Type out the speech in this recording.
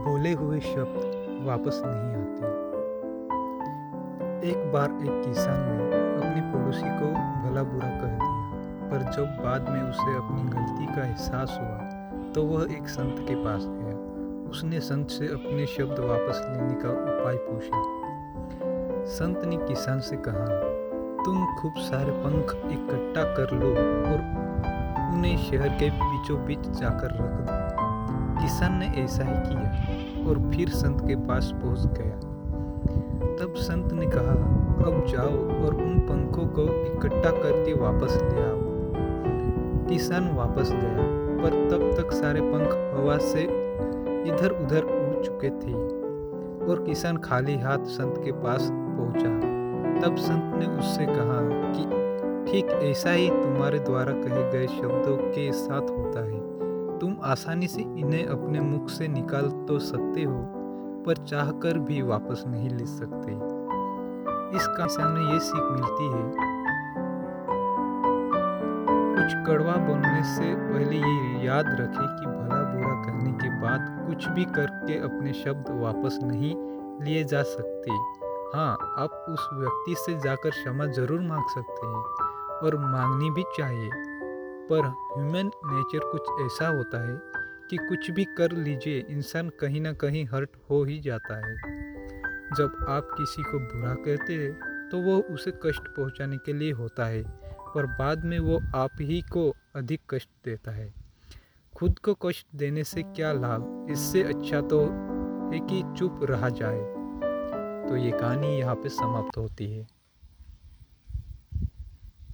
बोले हुए शब्द वापस नहीं आते। एक बार एक किसान ने अपने पड़ोसी को भला बुरा कह दिया, पर जब बाद में उसे अपनी गलती का एहसास हुआ तो वह एक संत के पास गया। उसने संत से अपने शब्द वापस लेने का उपाय पूछा। संत ने किसान से कहा, तुम खूब सारे पंख इकट्ठा कर लो और उन्हें शहर के बीचों बीच जाकर रख दो। किसान ने ऐसा ही किया और फिर संत के पास पहुँच गया। तब संत ने कहा, अब जाओ और उन पंखों को इकट्ठा करके वापस ले आओ। किसान वापस गया, पर तब तक सारे पंख हवा से इधर उधर उड़ चुके थे और किसान खाली हाथ संत के पास पहुँचा। तब संत ने उससे कहा कि, ठीक ऐसा ही तुम्हारे द्वारा कहे गए शब्दों के साथ होता है। तुम आसानी से इन्हें अपने मुख से निकाल तो सकते हो, पर चाहकर भी वापस नहीं ले सकते। इस कहानी हमें ये सीख मिलती है। कुछ कड़वा बोलने से पहले ये याद रखें कि भला बुरा कहने के बाद कुछ भी करके अपने शब्द वापस नहीं लिए जा सकते। हाँ आप उस व्यक्ति से जाकर क्षमा ज़रूर मांग सकते हैं और मांगनी भी चाहिए। पर ह्यूमन नेचर कुछ ऐसा होता है कि कुछ भी कर लीजिए, इंसान कहीं ना कहीं हर्ट हो ही जाता है। जब आप किसी को बुरा कहते हैं तो वो उसे कष्ट पहुँचाने के लिए होता है, पर बाद में वो आप ही को अधिक कष्ट देता है। खुद को कष्ट देने से क्या लाभ? इससे अच्छा तो है कि चुप रहा जाए। तो ये कहानी यहाँ पे समाप्त होती है।